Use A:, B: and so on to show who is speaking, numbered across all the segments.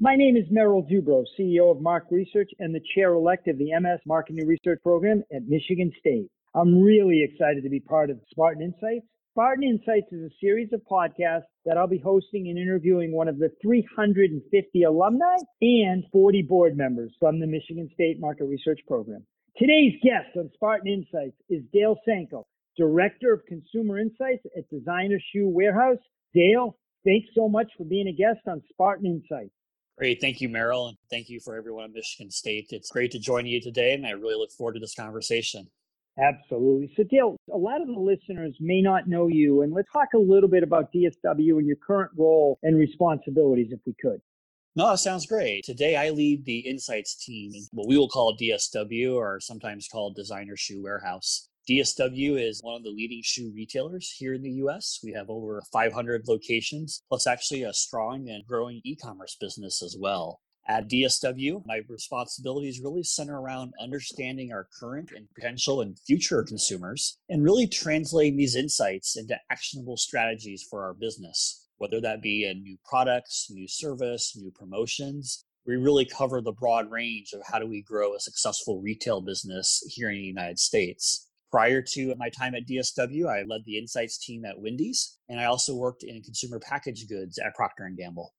A: My name is Merrill Dubrow, CEO of M/A/R/C Research and the chair elect of the MS Marketing Research Program at Michigan State. I'm really excited to be part of Spartan Insights. Spartan Insights is a series of podcasts that I'll be hosting and interviewing one of the 350 alumni and 40 board members from the Michigan State Market Research Program. Today's guest on Spartan Insights is Dale Sanko, Director of Consumer Insights at Designer Shoe Warehouse. Dale, thanks so much for being a guest on Spartan Insights.
B: Great. Thank you, Merrill. And thank you for everyone at Michigan State. It's great to join you today, and I really look forward to this conversation.
A: Absolutely. So, Dale, a lot of the listeners may not know you, and let's talk a little bit about DSW and your current role and responsibilities, if we could.
B: No, that sounds great. Today, I lead the insights team, what we will call DSW, or sometimes called Designer Shoe Warehouse. DSW is one of the leading shoe retailers here in the US. We have over 500 locations, plus actually a strong and growing e commerce business as well. At DSW, my responsibilities really center around understanding our current and potential and future consumers and really translating these insights into actionable strategies for our business, whether that be in new products, new service, new promotions. We really cover the broad range of how do we grow a successful retail business here in the United States. Prior to my time at DSW, I led the insights team at Wendy's, and I also worked in consumer packaged goods at Procter and Gamble.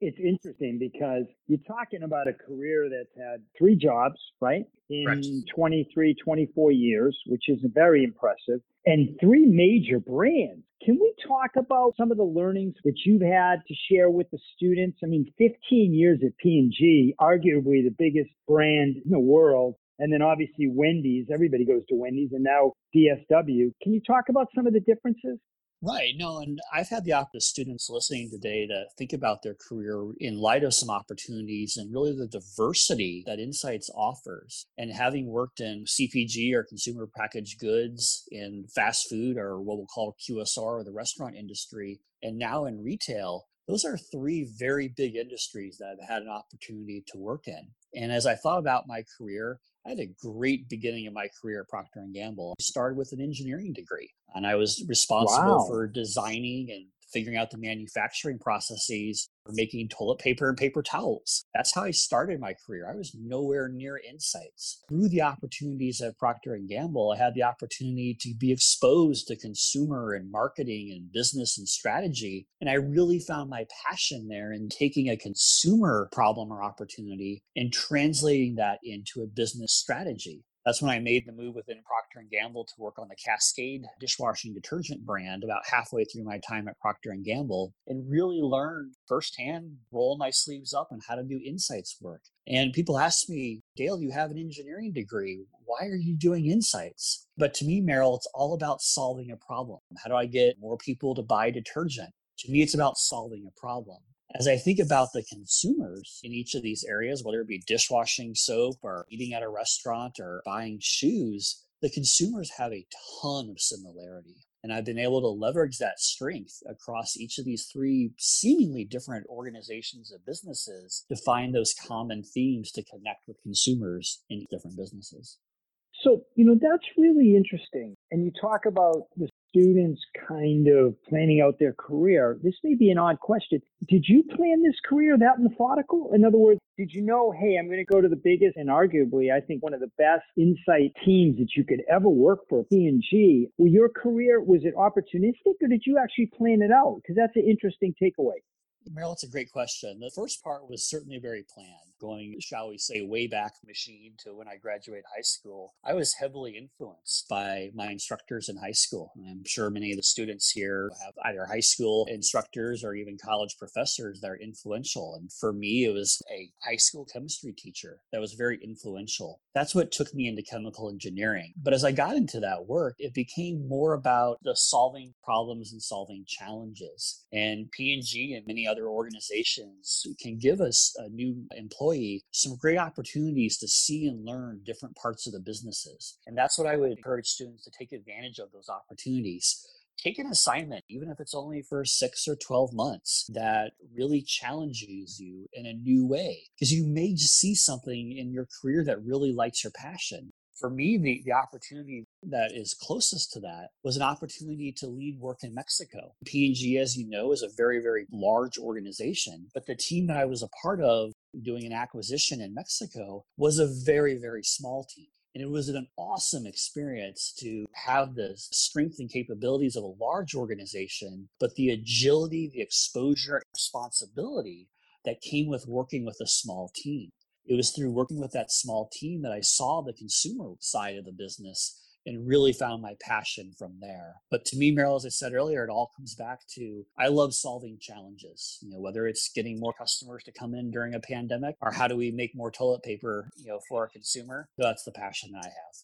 A: It's interesting because you're talking about a career that's had three jobs, right? In
B: Correct.
A: 23, 24 years, which is very impressive, and three major brands. Can we talk about some of the learnings that you've had to share with the students? I mean, 15 years at P&G, arguably the biggest brand in the world. And then obviously Wendy's, everybody goes to Wendy's, and now DSW. Can you talk about some of the differences?
B: Right. No, and I've had the opportunity students listening today to think about their career in light of some opportunities and really the diversity that Insights offers. And having worked in CPG or consumer packaged goods, in fast food or what we'll call QSR or the restaurant industry, and now in retail, those are three very big industries that I've had an opportunity to work in. And as I thought about my career, I had a great beginning of my career at Procter and Gamble. I started with an engineering degree, and I was responsible
A: Wow.
B: for designing and figuring out the manufacturing processes for making toilet paper and paper towels. That's how I started my career. I was nowhere near insights. Through the opportunities at Procter and Gamble, I had the opportunity to be exposed to consumer and marketing and business and strategy, and I really found my passion there in taking a consumer problem or opportunity and translating that into a business strategy. That's when I made the move within Procter and Gamble to work on the Cascade dishwashing detergent brand about halfway through my time at Procter and Gamble and really learned firsthand, roll my sleeves up on how to do insights work. And people ask me, Dale, you have an engineering degree. Why are you doing insights? But to me, Merrill, it's all about solving a problem. How do I get more people to buy detergent? To me, it's about solving a problem as I think about the consumers in each of these areas, whether it be dishwashing soap or eating at a restaurant or buying shoes, the consumers have a ton of similarity. And I've been able to leverage that strength across each of these three seemingly different organizations of businesses to find those common themes to connect with consumers in different businesses.
A: So, you know, that's really interesting. And you talk about the students kind of planning out their career. This may be an odd question. Did you plan this career that methodical? In other words, did you know, hey, I'm going to go to the biggest and arguably, I think, one of the best insight teams that you could ever work for, P&G? Well, your career, was it opportunistic or did you actually plan it out? Because that's an interesting takeaway.
B: Merrill, it's a great question. The first part was certainly very planned, going, shall we say, way back machine to when I graduated high school. I was heavily influenced by my instructors in high school. I'm sure many of the students here have either high school instructors or even college professors that are influential. And for me, it was a high school chemistry teacher that was very influential. That's what took me into chemical engineering. But as I got into that work, it became more about the solving problems and solving challenges. And P&G and many other organizations can give us a new employee some great opportunities to see and learn different parts of the businesses. And that's what I would encourage students to take advantage of those opportunities. Take an assignment, even if it's only for six or 12 months, that really challenges you in a new way. Because you may just see something in your career that really lights your passion. For me, the, the opportunity that is closest to that was an opportunity to lead work in Mexico. P&G, as you know, is a very, very large organization, but the team that I was a part of doing an acquisition in Mexico was a very, very small team. And it was an awesome experience to have the strength and capabilities of a large organization, but the agility, the exposure, and responsibility that came with working with a small team. It was through working with that small team that I saw the consumer side of the business and really found my passion from there. But to me, Merrill, as I said earlier, it all comes back to I love solving challenges. You know, whether it's getting more customers to come in during a pandemic or how do we make more toilet paper, you know, for a consumer. That's the passion that I have.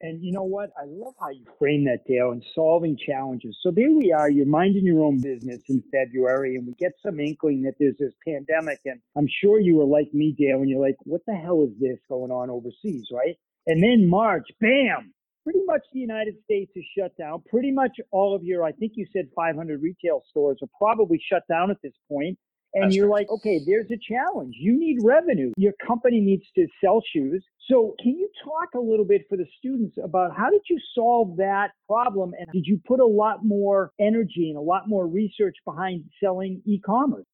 A: And you know what? I love how you frame that, Dale, and solving challenges. So there we are, you're minding your own business in February, and we get some inkling that there's this pandemic. And I'm sure you were like me, Dale, and you're like, what the hell is this going on overseas, right? And then March, bam, pretty much the United States is shut down. Pretty much all of your, I think you said 500 retail stores are probably shut down at this point. And That's you're right. like, okay, there's a challenge. You need revenue. Your company needs to sell shoes. So, can you talk a little bit for the students about how did you solve that problem? And did you put a lot more energy and a lot more research behind selling e commerce?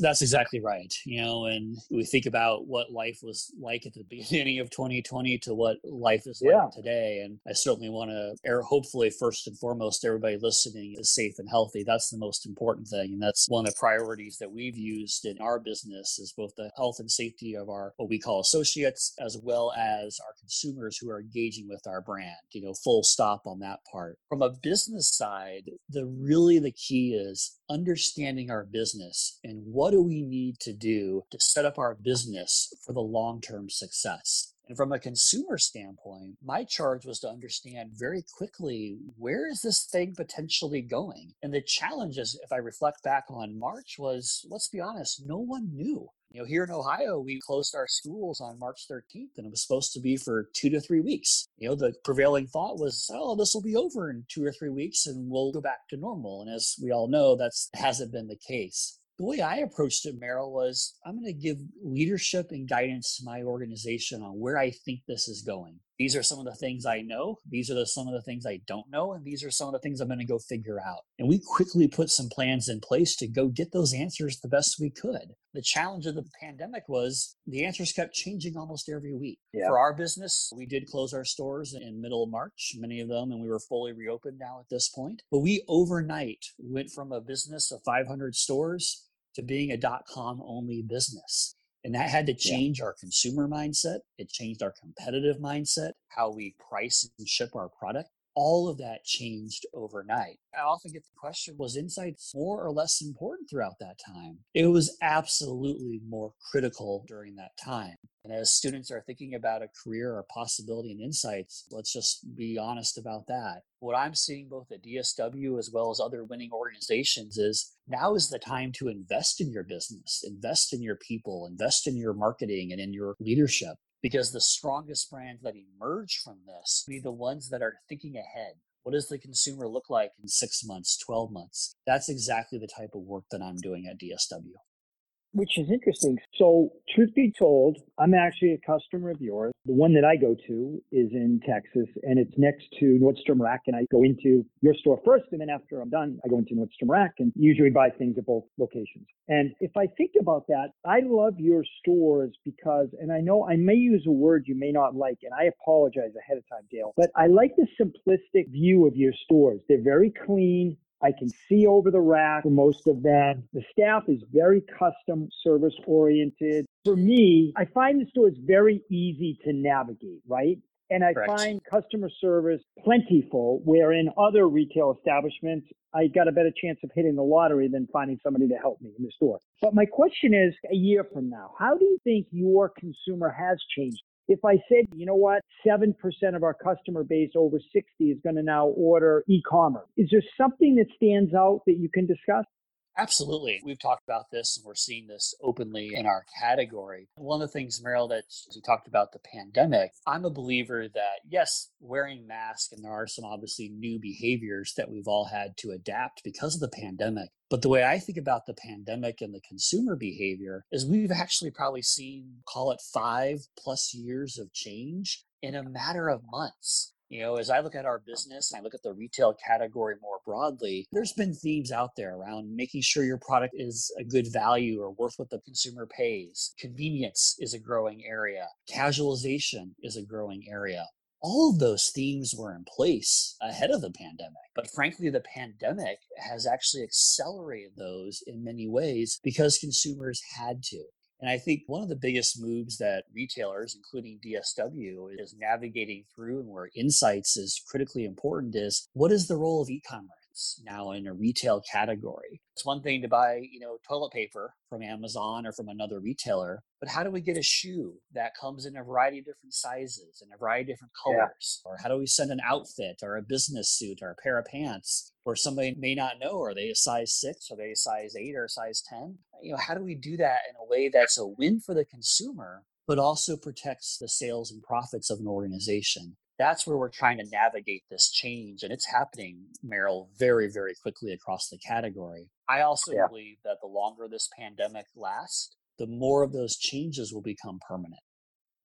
B: That's exactly right. You know, and we think about what life was like at the beginning of 2020 to what life is yeah. like today. And I certainly want to air, hopefully, first and foremost, everybody listening is safe and healthy. That's the most important thing. And that's one of the priorities that we've used in our business is both the health and safety of our, what we call associates, as well as our consumers who are engaging with our brand, you know, full stop on that part. From a business side, the really the key is understanding our business and what do we need to do to set up our business for the long term success. And from a consumer standpoint, my charge was to understand very quickly where is this thing potentially going? And the challenges, if I reflect back on March, was let's be honest, no one knew. You know, here in Ohio, we closed our schools on March 13th and it was supposed to be for two to three weeks. You know, the prevailing thought was, oh, this will be over in two or three weeks and we'll go back to normal. And as we all know, that's hasn't been the case the way I approached it, Merrill, was I'm going to give leadership and guidance to my organization on where I think this is going. These are some of the things I know. These are the, some of the things I don't know. And these are some of the things I'm going to go figure out. And we quickly put some plans in place to go get those answers the best we could. The challenge of the pandemic was the answers kept changing almost every week. Yeah. For our business, we did close our stores in middle of March, many of them, and we were fully reopened now at this point. But we overnight went from a business of 500 stores to being a dot com only business. And that had to change yeah. our consumer mindset. It changed our competitive mindset, how we price and ship our product. All of that changed overnight. I often get the question was insights more or less important throughout that time? It was absolutely more critical during that time. And as students are thinking about a career or possibility and insights, let's just be honest about that. What I'm seeing both at DSW as well as other winning organizations is now is the time to invest in your business, invest in your people, invest in your marketing and in your leadership. Because the strongest brands that emerge from this be the ones that are thinking ahead, what does the consumer look like in six months, 12 months? That's exactly the type of work that I'm doing at DSW
A: which is interesting. So, truth be told, I'm actually a customer of yours. The one that I go to is in Texas and it's next to Nordstrom Rack. And I go into your store first. And then after I'm done, I go into Nordstrom Rack and usually buy things at both locations. And if I think about that, I love your stores because, and I know I may use a word you may not like, and I apologize ahead of time, Dale, but I like the simplistic view of your stores. They're very clean. I can see over the rack for most of them. The staff is very custom service oriented. For me, I find the store is very easy to navigate, right? And I Correct. find customer service plentiful, where in other retail establishments, I got a better chance of hitting the lottery than finding somebody to help me in the store. But my question is a year from now, how do you think your consumer has changed? If I said, you know what, 7% of our customer base over 60 is going to now order e commerce, is there something that stands out that you can discuss?
B: Absolutely. We've talked about this and we're seeing this openly in our category. One of the things, Merrill, that we talked about the pandemic, I'm a believer that, yes, wearing masks, and there are some obviously new behaviors that we've all had to adapt because of the pandemic. But the way I think about the pandemic and the consumer behavior is we've actually probably seen, call it five plus years of change in a matter of months. You know, as I look at our business I look at the retail category more broadly, there's been themes out there around making sure your product is a good value or worth what the consumer pays. Convenience is a growing area. Casualization is a growing area. All of those themes were in place ahead of the pandemic. But frankly, the pandemic has actually accelerated those in many ways because consumers had to. And I think one of the biggest moves that retailers, including DSW, is navigating through and where insights is critically important is what is the role of e commerce? Now in a retail category. It's one thing to buy, you know, toilet paper from Amazon or from another retailer, but how do we get a shoe that comes in a variety of different sizes and a variety of different colors? Yeah. Or how do we send an outfit or a business suit or a pair of pants where somebody may not know are they a size 6 are they a size 8 or a size 10? You know, how do we do that in a way that's a win for the consumer but also protects the sales and profits of an organization that's where we're trying to navigate this change. And it's happening, Merrill, very, very quickly across the category. I also yeah. believe that the longer this pandemic lasts, the more of those changes will become permanent.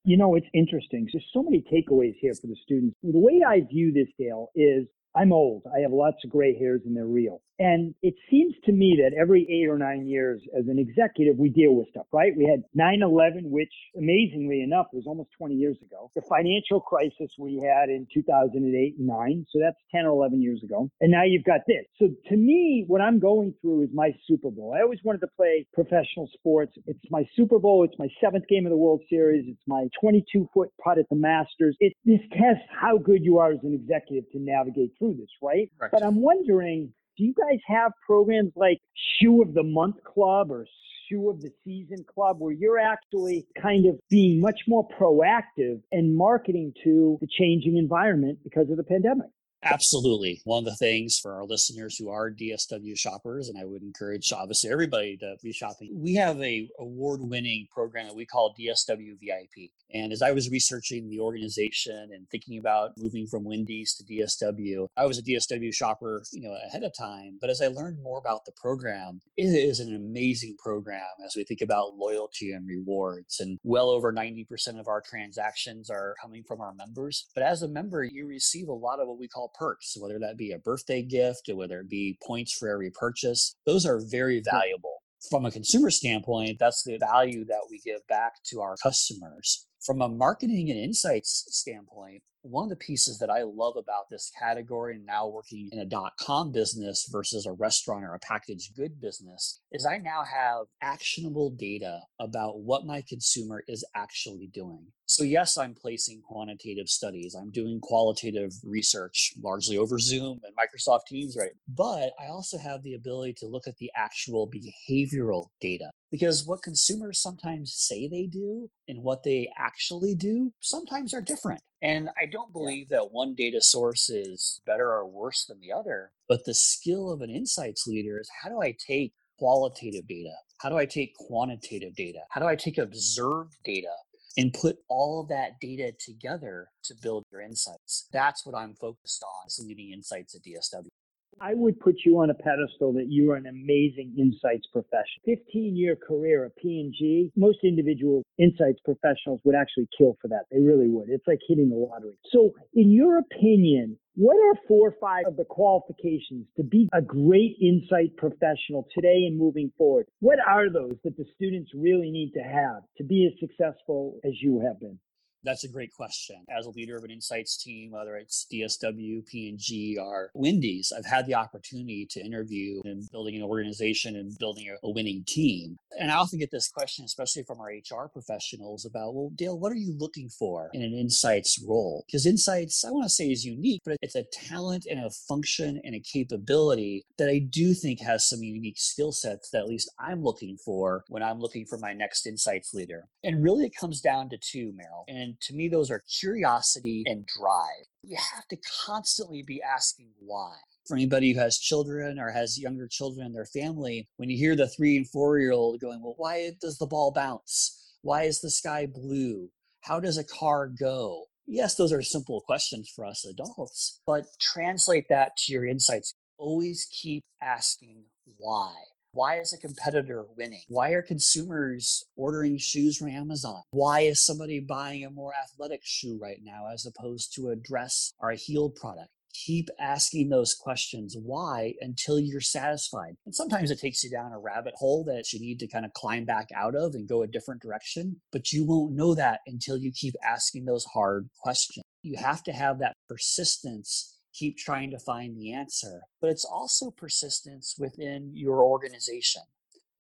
A: You know, it's interesting. There's so many takeaways here for the students. The way I view this, Dale, is I'm old. I have lots of gray hairs and they're real. And it seems to me that every eight or nine years as an executive, we deal with stuff, right? We had 9 11, which amazingly enough was almost 20 years ago. The financial crisis we had in 2008 and 9. So that's 10 or 11 years ago. And now you've got this. So to me, what I'm going through is my Super Bowl. I always wanted to play professional sports. It's my Super Bowl. It's my seventh game of the World Series. It's my 22 foot putt at the Masters. It, this tests how good you are as an executive to navigate through this, right? right. But I'm wondering, do you guys have programs like Shoe of the Month Club or Shoe of the Season Club where you're actually kind of being much more proactive and marketing to the changing environment because of the pandemic?
B: Absolutely. One of the things for our listeners who are DSW shoppers, and I would encourage obviously everybody to be shopping, we have a award-winning program that we call DSW VIP. And as I was researching the organization and thinking about moving from Wendy's to DSW, I was a DSW shopper, you know, ahead of time. But as I learned more about the program, it is an amazing program as we think about loyalty and rewards. And well over 90% of our transactions are coming from our members. But as a member, you receive a lot of what we call perks, whether that be a birthday gift or whether it be points for every purchase. Those are very valuable. From a consumer standpoint, that's the value that we give back to our customers. From a marketing and insights standpoint, one of the pieces that I love about this category and now working in a dot com business versus a restaurant or a packaged good business is I now have actionable data about what my consumer is actually doing. So, yes, I'm placing quantitative studies, I'm doing qualitative research largely over Zoom and Microsoft Teams, right? But I also have the ability to look at the actual behavioral data because what consumers sometimes say they do and what they actually do sometimes are different. And I don't believe that one data source is better or worse than the other, but the skill of an insights leader is how do I take qualitative data? How do I take quantitative data? How do I take observed data and put all of that data together to build your insights? That's what I'm focused on, is leading insights at DSW.
A: I would put you on a pedestal that you are an amazing insights professional. 15 year career at P&G. Most individual insights professionals would actually kill for that. They really would. It's like hitting the lottery. So, in your opinion, what are four or five of the qualifications to be a great insight professional today and moving forward? What are those that the students really need to have to be as successful as you have been?
B: That's a great question. As a leader of an insights team, whether it's DSW, P&G, or Wendy's, I've had the opportunity to interview and building an organization and building a, winning team. And I often get this question, especially from our HR professionals, about, well, Dale, what are you looking for in an insights role? Because insights, I want to say, is unique, but it's a talent and a function and a capability that I do think has some unique skill sets that at least I'm looking for when I'm looking for my next insights leader. And really, it comes down to two, Merrill. And to me, those are curiosity and drive. You have to constantly be asking why. For anybody who has children or has younger children in their family, when you hear the three and four year old going, Well, why does the ball bounce? Why is the sky blue? How does a car go? Yes, those are simple questions for us adults, but translate that to your insights. Always keep asking why. Why is a competitor winning? Why are consumers ordering shoes from Amazon? Why is somebody buying a more athletic shoe right now as opposed to a dress or a heeled product? keep asking those questions why until you're satisfied. And sometimes it takes you down a rabbit hole that you need to kind of climb back out of and go a different direction, but you won't know that until you keep asking those hard questions. You have to have that persistence keep trying to find the answer, but it's also persistence within your organization.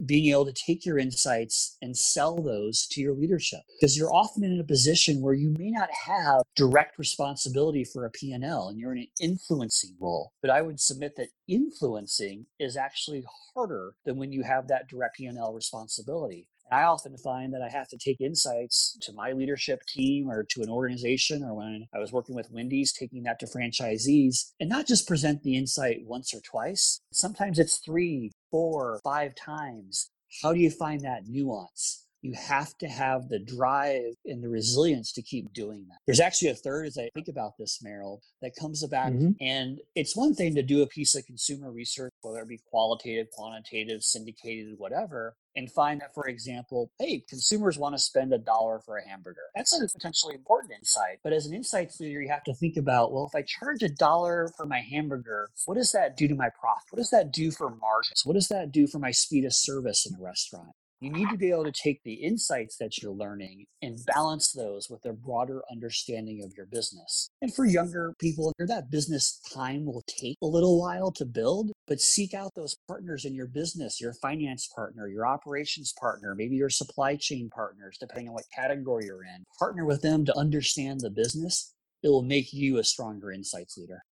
B: Being able to take your insights and sell those to your leadership because you're often in a position where you may not have direct responsibility for a P&L and you're in an influencing role but i would submit that influencing is actually harder than when you have that direct P&L responsibility I often find that I have to take insights to my leadership team or to an organization, or when I was working with Wendy's, taking that to franchisees, and not just present the insight once or twice. Sometimes it's three, four, five times. How do you find that nuance? You have to have the drive and the resilience to keep doing that. There's actually a third, as I think about this, Merrill, that comes about. Mm-hmm. And it's one thing to do a piece of consumer research, whether it be qualitative, quantitative, syndicated, whatever, and find that, for example, hey, consumers want to spend a dollar for a hamburger. That's a potentially important insight. But as an insights leader, you have to think about, well, if I charge a dollar for my hamburger, what does that do to my profit? What does that do for margins? What does that do for my speed of service in a restaurant? You need to be able to take the insights that you're learning and balance those with a broader understanding of your business. And for younger people, that business time will take a little while to build, but seek out those partners in your business, your finance partner, your operations partner, maybe your supply chain partners, depending on what category you're in. Partner with them to understand the business. It will make you a stronger insights leader.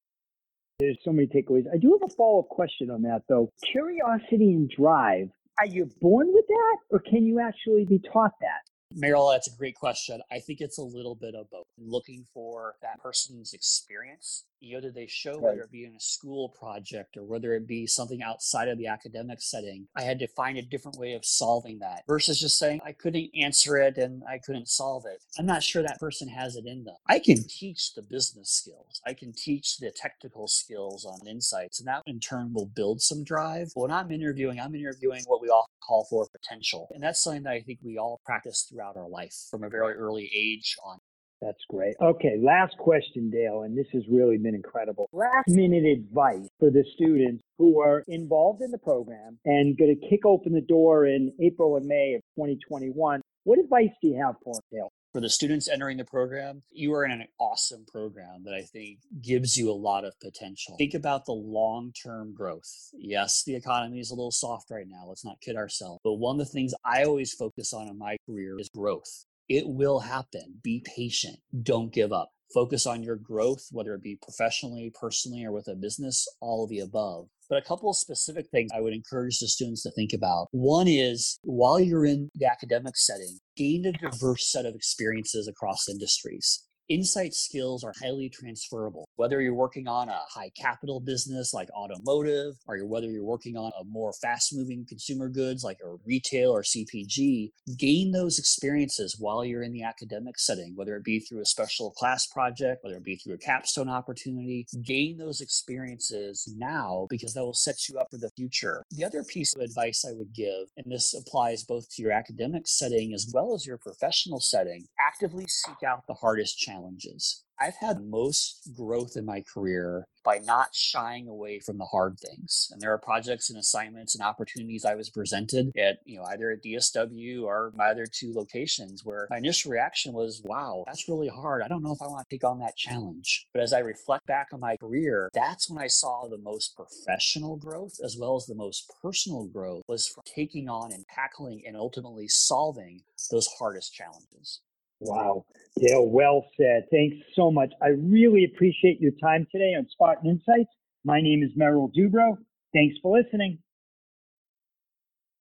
A: There's so many takeaways. I do have a follow up question on that, though. Curiosity and drive are you born with that or can you actually be taught that?
B: Merrill, that's a great question. I think it's a little bit of both. Looking for that person's experience did they show right. whether it be in a school project or whether it be something outside of the academic setting? I had to find a different way of solving that versus just saying I couldn't answer it and I couldn't solve it. I'm not sure that person has it in them. I can teach the business skills. I can teach the technical skills on insights, and that in turn will build some drive. When I'm interviewing, I'm interviewing what we all call for potential. And that's something that I think we all practice throughout our life from a very early age on.
A: That's great. Okay, last question, Dale, and this has really been incredible. Last minute advice for the students who are involved in the program and going to kick open the door in April and May of 2021. What advice do you have for Dale?
B: For the students entering the program, you are in an awesome program that I think gives you a lot of potential. Think about the long term growth. Yes, the economy is a little soft right now. Let's not kid ourselves. But one of the things I always focus on in my career is growth. It will happen. Be patient. Don't give up. Focus on your growth, whether it be professionally, personally, or with a business, all of the above. But a couple of specific things I would encourage the students to think about. One is while you're in the academic setting, gain a diverse set of experiences across industries insight skills are highly transferable. Whether you're working on a high capital business like automotive, or whether you're working on a more fast moving consumer goods like a retail or CPG, gain those experiences while you're in the academic setting, whether it be through a special class project, whether it be through a capstone opportunity. Gain those experiences now because that will set you up for the future. The other piece of advice I would give, and this applies both to your academic setting as well as your professional setting, actively seek out the hardest challenges. I've had most growth in my career by not shying away from the hard things. And there are projects and assignments and opportunities I was presented at, you know, either at DSW or my other two locations where my initial reaction was, wow, that's really hard. I don't know if I want to take on that challenge. But as I reflect back on my career, that's when I saw the most professional growth as well as the most personal growth was from taking on and tackling and ultimately solving those hardest challenges.
A: Wow. Dale, well said. Thanks so much. I really appreciate your time today on Spartan Insights. My name is Merrill Dubrow. Thanks for listening.